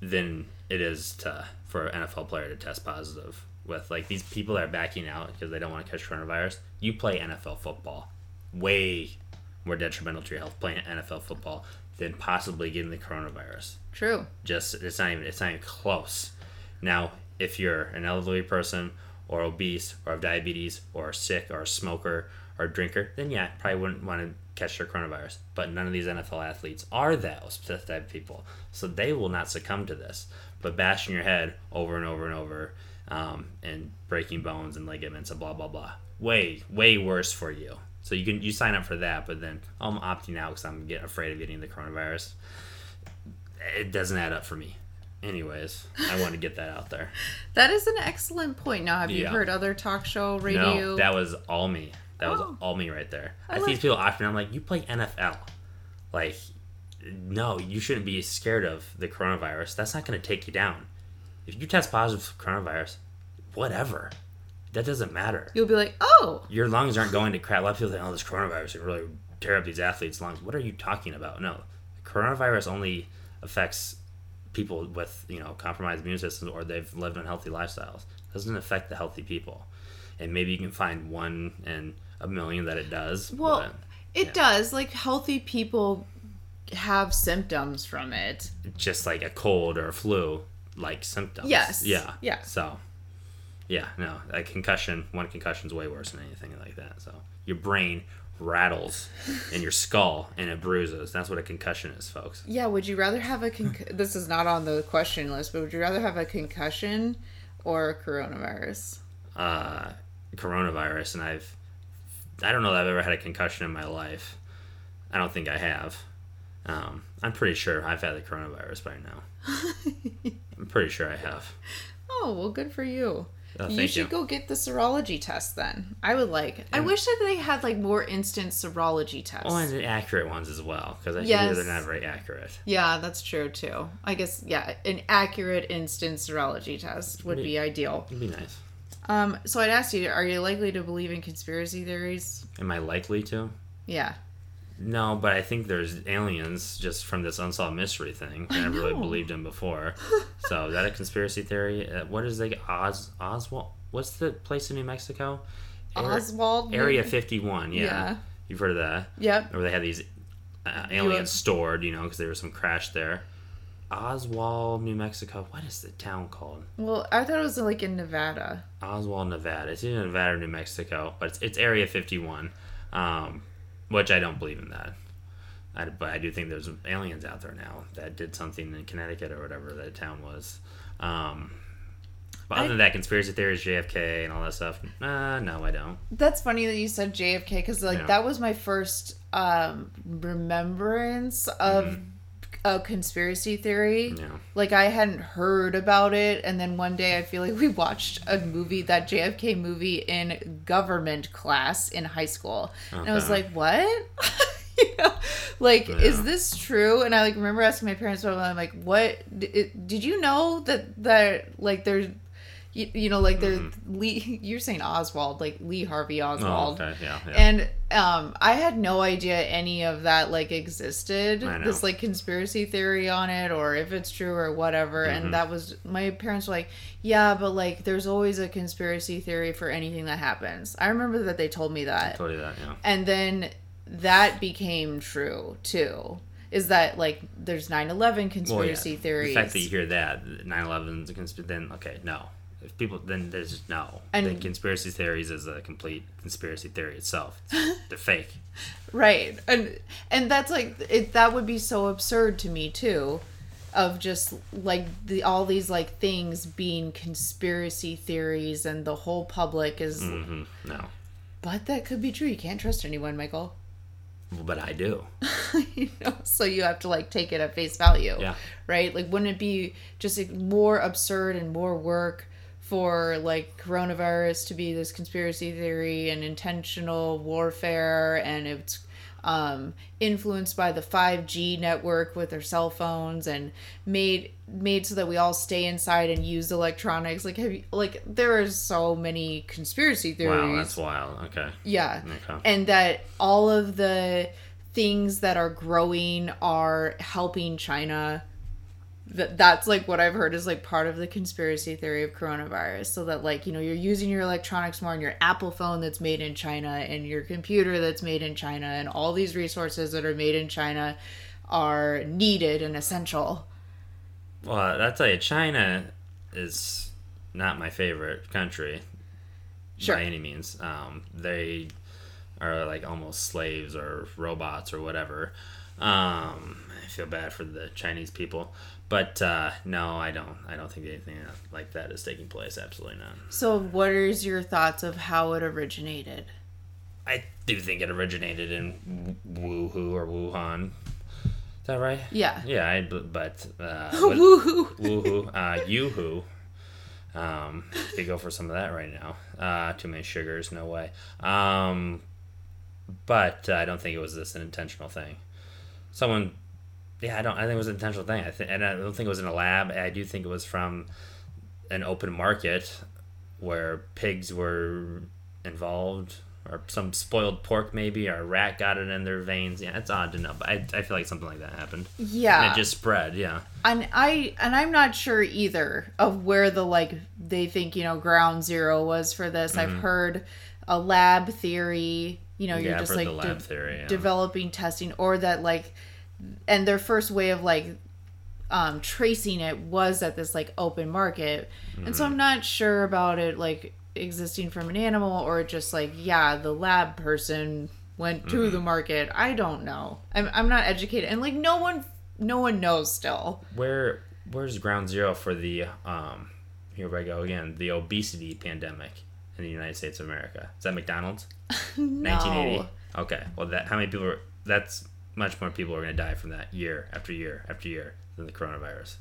than it is to for an NFL player to test positive with like these people that are backing out because they don't want to catch coronavirus. You play NFL football, way more detrimental to your health playing NFL football than possibly getting the coronavirus. True. just it's not even it's not even close. Now if you're an elderly person or obese or have diabetes or sick or a smoker or a drinker then yeah probably wouldn't want to catch their coronavirus. But none of these nfl athletes are those type of people. So they will not succumb to this. But bashing your head over and over and over um, and breaking bones and ligaments and blah blah blah way way worse for you so you can you sign up for that but then "Oh, i'm opting out because i'm getting afraid of getting the coronavirus it doesn't add up for me. Anyways, I want to get that out there. That is an excellent point. Now, have you Yeah. heard other talk show radio? No, that was all me. That was Oh. all me right there. I, I see like- people often. I'm like, you play NFL. Like, no, you shouldn't be scared of the coronavirus. That's not going to take you down. If you test positive for coronavirus, whatever. That doesn't matter. You'll be like, oh, Your lungs aren't going to crap. A lot of people think, oh, this coronavirus can really tear up these athletes' lungs. What are you talking about? No, coronavirus only affects people with you know compromised immune systems or they've lived unhealthy lifestyles. It doesn't affect the healthy people. And maybe you can find one in a million that it does. well, but it yeah. does. Like healthy people have symptoms from it. just like a cold or a flu like symptoms. Yes. Yeah. Yeah. So, yeah, no, a concussion, one concussion's way worse than anything like that. So your brain rattles in your skull and it bruises. That's what a concussion is, folks. Yeah, would you rather have a conc- this is not on the question list, but would you rather have a concussion or a coronavirus? Uh, coronavirus, and I've, I don't know that I've ever had a concussion in my life. I don't think I have. Um, I'm pretty sure I've had the coronavirus by now. I'm pretty sure I have. Oh, well good for you. Oh, you should you. go get the serology test then. I would like. I wish that they had like more instant serology tests. Oh, and the accurate ones as well, because I Yes. hear they're not very accurate. Yeah, that's true too. I guess yeah, an accurate instant serology test would be ideal. It'd be nice. Um, so I'd ask you, are you likely to believe in conspiracy theories? Am I likely to? Yeah. No, but I think there's aliens just from this unsolved mystery thing. I, never really believed in before. so is that a conspiracy theory? Uh, what is like Oz Oswald? What's the place in New Mexico? Ar- Oswald. Area 51. Yeah. Yeah. You've heard of that? Yep. Where they had these uh, aliens stored, you know, because there was some crash there. Oswald, New Mexico. What is the town called? Well, I thought it was like in Nevada. Oswald, Nevada. It's either Nevada or New Mexico, but it's, it's Area 51, um, which I don't believe in that. I, but I do think there's aliens out there now that did something in Connecticut or whatever that town was. Um, but other I- than that, conspiracy theories, JFK, and all that stuff, uh, no, I don't. That's funny that you said JFK because like Yeah. that was my first um remembrance of Mm-hmm. A conspiracy theory. Yeah. Like I hadn't heard about it, and then one day I feel like we watched a movie, that JFK movie, in government class in high school, and I was like, "What?" you know, like, is this true? And I like remember asking my parents. I'm like, "What? Did you know that that like there's." You, you know, like they're Lee. You're saying Oswald, like Lee Harvey Mm-hmm. Oh, Oswald. okay, yeah, yeah. And um, I had no idea any of that like existed. I know. This like conspiracy theory on it, or if it's true or whatever. Mm-hmm. And that was my parents were like, "Yeah, but like, there's always a conspiracy theory for anything that happens." I remember that they told me that, told you that, yeah. and then that became true too. Is that like there's 9/11 conspiracy theories? The fact that you hear that 9/11 is a conspiracy, then okay, no. If people then there's just no. And- then conspiracy theories is a complete conspiracy theory itself. They're fake. right and and that's like it that would be so absurd to me too of just like the all these like things being conspiracy theories and the whole public is hmm No, but that could be true you can't trust anyone michael but I do. you know so you have to like take it at face value Yeah. right like wouldn't it be just like, more absurd and more work for like coronavirus to be this conspiracy theory and intentional warfare and it's um, influenced by the 5G network with their cell phones and made made so that we all stay inside and use electronics like have you like there are so many conspiracy theories Wow, that's wild. Okay. yeah. Okay. And that all of the things that are growing are helping China. That that's like what I've heard is like part of the conspiracy theory of coronavirus. So that like, you know, you're using your electronics more and your Apple phone that's made in China and your computer that's made in China and all these resources that are made in China are needed and essential. Well, that's tell you, China is not my favorite country Sure. by any means. Um, they are like almost slaves or robots or whatever. Um, I feel bad for the Chinese people, but uh, no, I don't. I don't think anything like that is taking place. Absolutely not. So what is your thoughts of how it originated? I do think it originated in Wuhu or Wuhan. Is that right? Yeah. Yeah, I, but uh, Woohoo. Woohoo. Uh, Yoo-hoo. Um, could go for some of that right now. Uh, too many sugars, no way. Um, but uh, I don't think it was this an intentional thing. Someone, yeah, I don't. I think it was an intentional thing. I think, and I don't think it was in a lab. I do think it was from an open market where pigs were involved, or some spoiled pork maybe, or a rat got it in their veins. Yeah, it's odd to know, but I, I feel like something like that happened. Yeah. And it just spread. Yeah. and I and I'm not sure either of where the like they think you know ground zero was for this. I've heard a lab theory. You know, you're Mm-hmm. Just like de- theory, yeah. developing testing, or that like, and their first way of like um, tracing it was at this like open market, and Mm-hmm. so I'm not sure about it like existing from an animal or just like yeah the lab person went to Mm-hmm. the market. I don't know. I'm I'm not educated, and like no one no one knows still. Where where's ground zero for the um here we go again the obesity pandemic in the United States of America? Is that McDonald's? 1980. Okay. Well, that how many people? Are, that's much more people are going to die from that year after year after year than the coronavirus.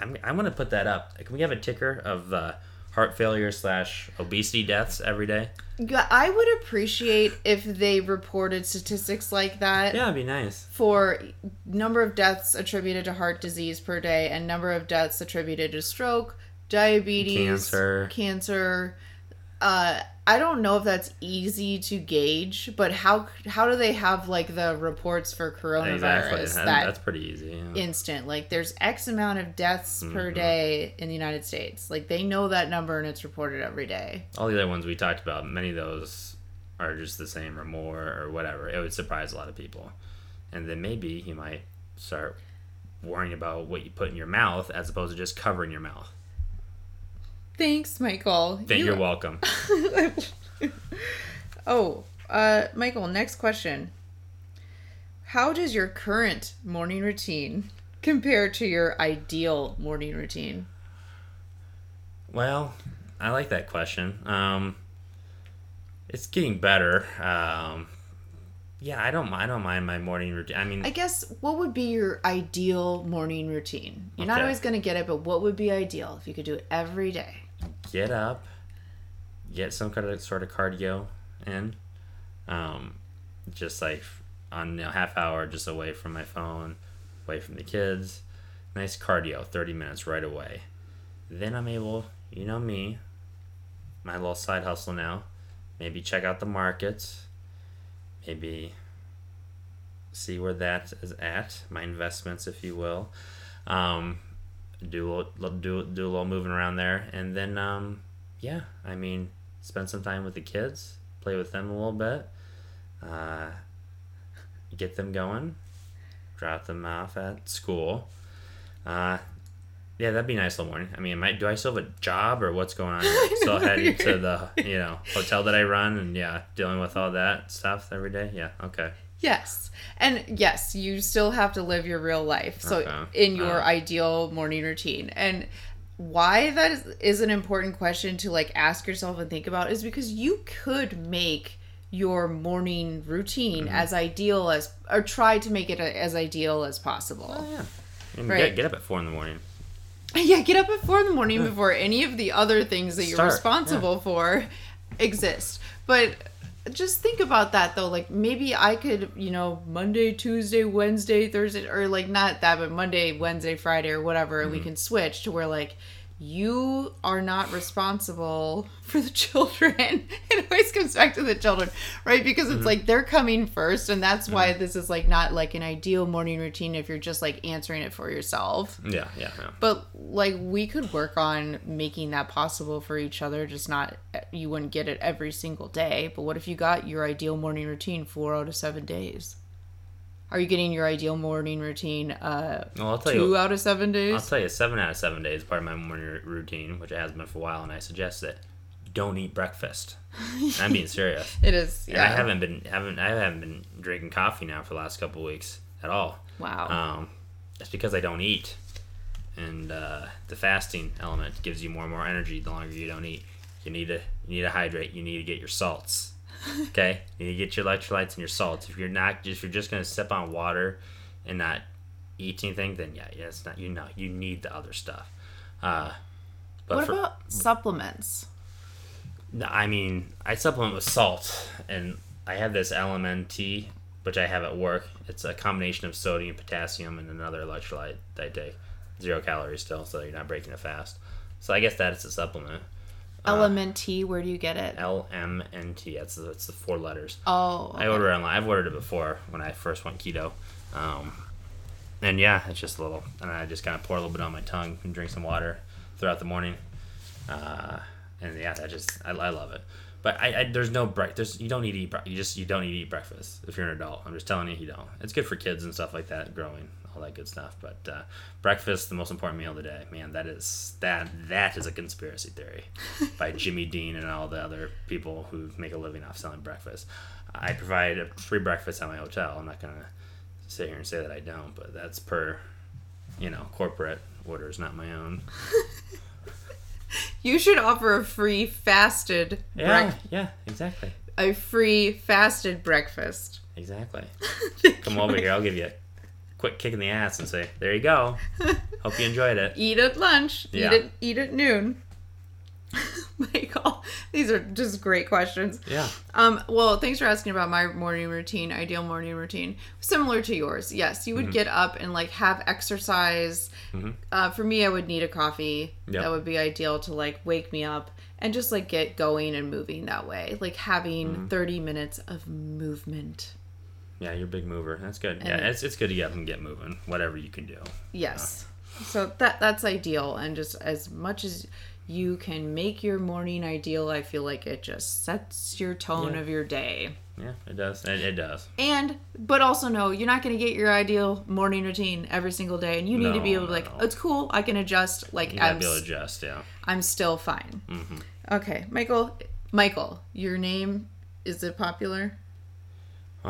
I'm I'm going to put that up. Can we have a ticker of uh, heart failure slash obesity deaths every day? Yeah, I would appreciate if they reported statistics like that Yeah, it'd be nice. for number of deaths attributed to heart disease per day and number of deaths attributed to stroke, diabetes, Cancer. cancer. Uh, I don't know if that's easy to gauge, but how how do they have like the reports for coronavirus Exactly. That- that that's pretty easy. Yeah. instant? Like there's X amount of deaths Mm-hmm. per day in the United States. Like they know that number and it's reported every day. all the other ones we talked about, many of those are just the same or more or whatever. It would surprise a lot of people. And then maybe you might start worrying about what you put in your mouth as opposed to just covering your mouth. Thanks, Michael. Thank You- you're welcome. Oh, uh, Michael, next question. How does your current morning routine compare to your ideal morning routine? well, I like that question. Um, it's getting better. Um, yeah, I don't. I don't mind my morning routine. I mean, I guess what would be your ideal morning routine? You're not always going to get it, but what would be ideal if you could do it every day? Get up, get some kind of sort of cardio in, um, just like on a half hour, just away from my phone, away from the kids. Nice cardio, thirty minutes right away. Then I'm able, you know me, my little side hustle now. Maybe check out the markets. Maybe see where that is at, my investments, if you will. Um, do a little, do do a little moving around there, and then um, yeah, I mean, spend some time with the kids, play with them a little bit, uh, get them going, drop them off at school. Uh, yeah, that'd be a nice little morning. I mean, might do I still have a job or what's going on? Still heading to the you know hotel that I run and yeah, dealing with all that stuff every day. Yeah, okay. Yes. And yes, you still have to live your real life. So Okay. in your Uh. ideal morning routine. And why that is, is an important question to like ask yourself and think about is because you could make your morning routine Mm-hmm. as ideal as or try to make it a, as ideal as possible. Oh yeah. And Right. get, get up at four in the morning. Yeah, get up at four in the morning before any of the other things that you're Start, responsible for exist. But just think about that though. Like maybe I could, you know, Monday, Tuesday, Wednesday, Thursday, or like not that, but Monday, Wednesday, Friday, or whatever, Mm-hmm. we can switch to where like you are not responsible for the children. it always comes back to the children, right? Because it's Mm-hmm. like they're coming first, and that's why this is like not like an ideal morning routine if you're just like answering it for yourself. Yeah, yeah, yeah. But like we could work on making that possible for each other, just not you wouldn't get it every single day. But what if you got your ideal morning routine four out of seven days? Are you getting your ideal morning routine uh Well, I'll tell two you. out of seven days. I'll tell you, seven out of seven days part of my morning r- routine, which it has been for a while, and I suggest it. Don't eat breakfast. I'm being serious. It is. And I haven't been haven't I haven't been drinking coffee now for the last couple of weeks at all. Wow. Um, that's because I don't eat, and uh, the fasting element gives you more and more energy the longer you don't eat. You need to you need to hydrate. You need to get your salts. Okay, you need to get your electrolytes and your salts. If you're not, if you're just gonna sip on water and not eat anything, then yeah, yeah, it's not you know you need the other stuff. Uh, but what for, about supplements? no, I mean, I supplement with salt, and I have this LMNT, which I have at work. It's a combination of sodium, potassium, and another electrolyte that I take. Zero calories still, so you're not breaking a fast. So I guess that is a supplement. Uh, Element T, where do you get it? LMNT. That's the, that's the four letters. Oh, I order it online. I've ordered it before when I first went keto. Um, and yeah, it's just a little, and I just kind of pour a little bit on my tongue and drink some water throughout the morning. Uh, and yeah, I just, I, I love it. But I, I there's no break. There's you don't need to eat. You just you don't need to eat breakfast if you're an adult. I'm just telling you, you don't. It's good for kids and stuff like that, growing, all that good stuff. But uh, breakfast, the most important meal of the day, man. That is that that is a conspiracy theory by Jimmy Dean and all the other people who make a living off selling breakfast. I provide a free breakfast at my hotel. I'm not gonna sit here and say that I don't, but that's per, you know, corporate orders, not my own. you should offer a free fasted Yeah, yeah, exactly, a free fasted breakfast. exactly. Come over here. I'll give you a quick kick in the ass and say, "There you go. Hope you enjoyed it." eat at lunch, Yeah. eat at eat at noon. Michael, these are just great questions. Yeah. Um, well, thanks for asking about my morning routine, ideal morning routine. Similar to yours. Yes, you would Mm-hmm. get up and like have exercise. Uh, for me, I would need a coffee. Yep. That would be ideal to like wake me up and just like get going and moving that way. Like having Mm-hmm. 30 minutes of movement. Yeah, you're a big mover. That's good. And- yeah, it's, it's good to get up and get moving. Whatever you can do. Yes. So that that's ideal and just as much as you can make your morning ideal, I feel like it just sets your tone Yeah. of your day. Yeah, it does. It, it does. And but also know you're not going to get your ideal morning routine every single day and you need to be able to like no. it's cool, I can adjust like You I'm be able to adjust. Yeah. I'm still fine. Mm-hmm. Okay, Michael Michael, your name is it popular?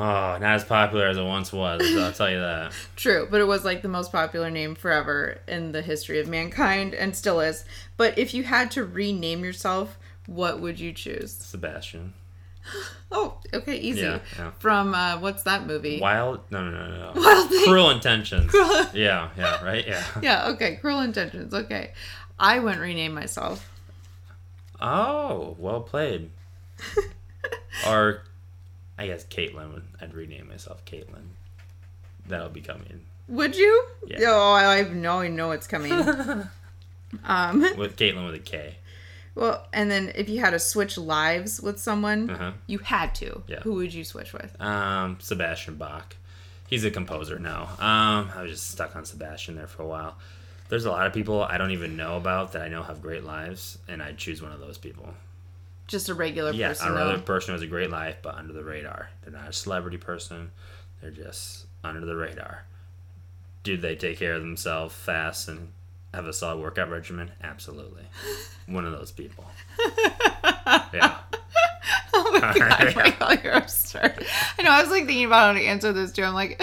Oh, not as popular as it once was. I'll tell you that. True, but it was like the most popular name forever in the history of mankind and still is. But if you had to rename yourself, what would you choose? Sebastian. Oh, okay, easy. Yeah, yeah. From uh, what's that movie? Wild? No, no, no, no. Wild. Cruel intentions. Cruel- Yeah, yeah, right. Yeah. Yeah, okay. Cruel Intentions. Okay. I wouldn't rename myself. Oh, well played. or, I guess Caitlin would. I'd rename myself Caitlin. That'll be coming Would you? Yeah. Oh, I know, I know it's coming. um, with Caitlin with a K. Well, and then if you had to switch lives with someone, Uh-huh. you had to. Yeah. Who would you switch with? Um, Sebastian Bach. He's a composer now. Um, I was just stuck on Sebastian there for a while. There's a lot of people I don't even know about that I know have great lives, and I'd choose one of those people. Just a regular Yeah, person. a though. person who has a great life, but under the radar. They're not a celebrity person. They're just under the radar. Do they take care of themselves fast and have a solid workout regimen? Absolutely. One of those people. Yeah. Oh my god, Michael, you're absurd. I know. I was like thinking about how to answer this too. I'm like,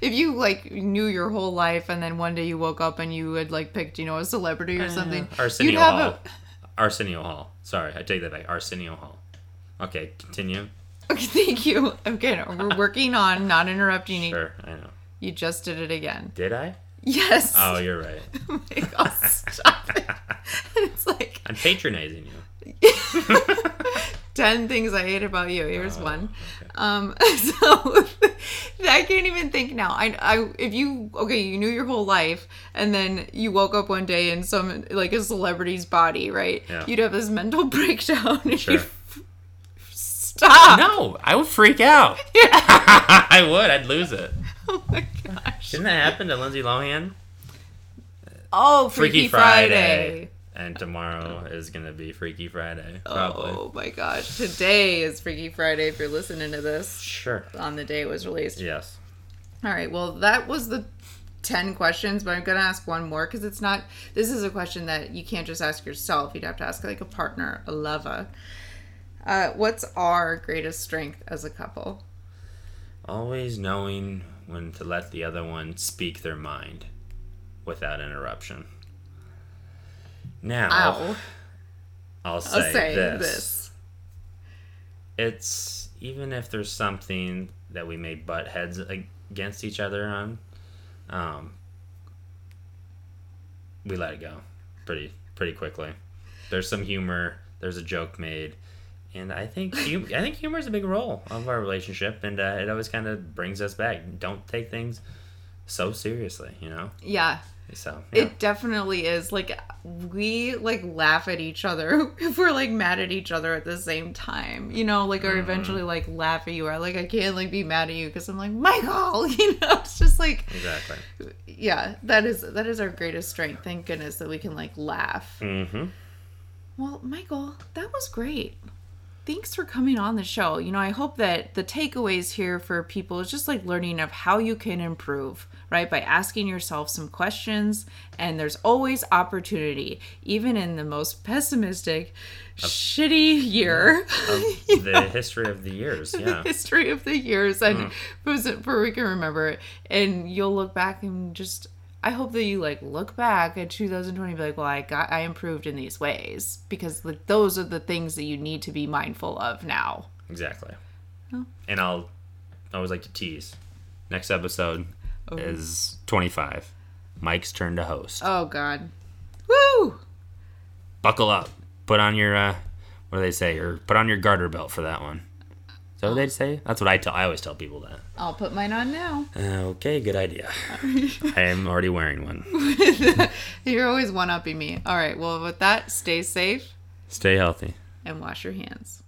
if you like knew your whole life and then one day you woke up and you had like picked, you know, a celebrity or uh, something, Arsenio you'd have Hall. Arsenio Hall. Sorry, I take that back. Arsenio Hall. Okay, continue. Okay, thank you. Okay, we're working on not interrupting you. Sure, I know. You just did it again. Did I? Yes. Oh, you're right. Oh Michael, stop it. It's like I'm patronizing you. 10 things I hate about you. Here's Oh, one. okay. Um, so I can't even think now. I, I, if you, okay, you knew your whole life and then you woke up one day in some, like a celebrity's body, right? Yeah. You'd have this mental breakdown. and Sure. you'd Stop. No, I would freak out. Yeah. I would. I'd lose it. Oh my gosh. Didn't that happen to Lindsay Lohan? Oh, Freaky, Friday. And tomorrow is gonna be Freaky Friday. Probably. Oh my gosh. Today is Freaky Friday if you're listening to this Sure. on the day it was released. Yes. All right. Well, that was the 10 questions, but I'm going to ask one more because it's not, this is a question that you can't just ask yourself. You'd have to ask like a partner, a lover. Uh, what's our greatest strength as a couple? Always knowing when to let the other one speak their mind without interruption. Now, Ow. I'll say, I'll say this. this. It's even if there's something that we may butt heads against each other on, um, we let it go pretty pretty quickly. There's some humor. There's a joke made, and I think hum- I think humor is a big role of our relationship, and uh, it always kind of brings us back. Don't take things so seriously, you know. Yeah. So yeah. It definitely is. Like, we like laugh at each other if we're like mad at each other at the same time, you know, like, or Mm-hmm. eventually like laugh at you or like, I can't like be mad at you because I'm like, Michael, you know, it's just like, exactly. yeah, that is, that is our greatest strength. Thank goodness that we can like laugh. Mm-hmm. Well, Michael, that was great. Thanks for coming on the show. You know, I hope that the takeaways here for people is just like learning of how you can improve, right? By asking yourself some questions, and there's always opportunity, even in the most pessimistic, shitty year. Of the history of the years, the yeah. history of the years and Mm. for, for we can remember it and you'll look back and just i hope that you like look back at 2020 and be like well i got i improved in these ways because like those are the things that you need to be mindful of now Exactly. Oh. And I'll I always like to tease. Next episode Oh. is 25. Mike's turn to host. oh god woo Buckle up. Put on your uh what do they say? Or put on your garter belt for that one. Is that what they say? That's what I tell I always tell people that. i'll put mine on now uh, Okay, good idea. I am already wearing one. you're always one upping me all right well with that stay safe Stay healthy. and wash your hands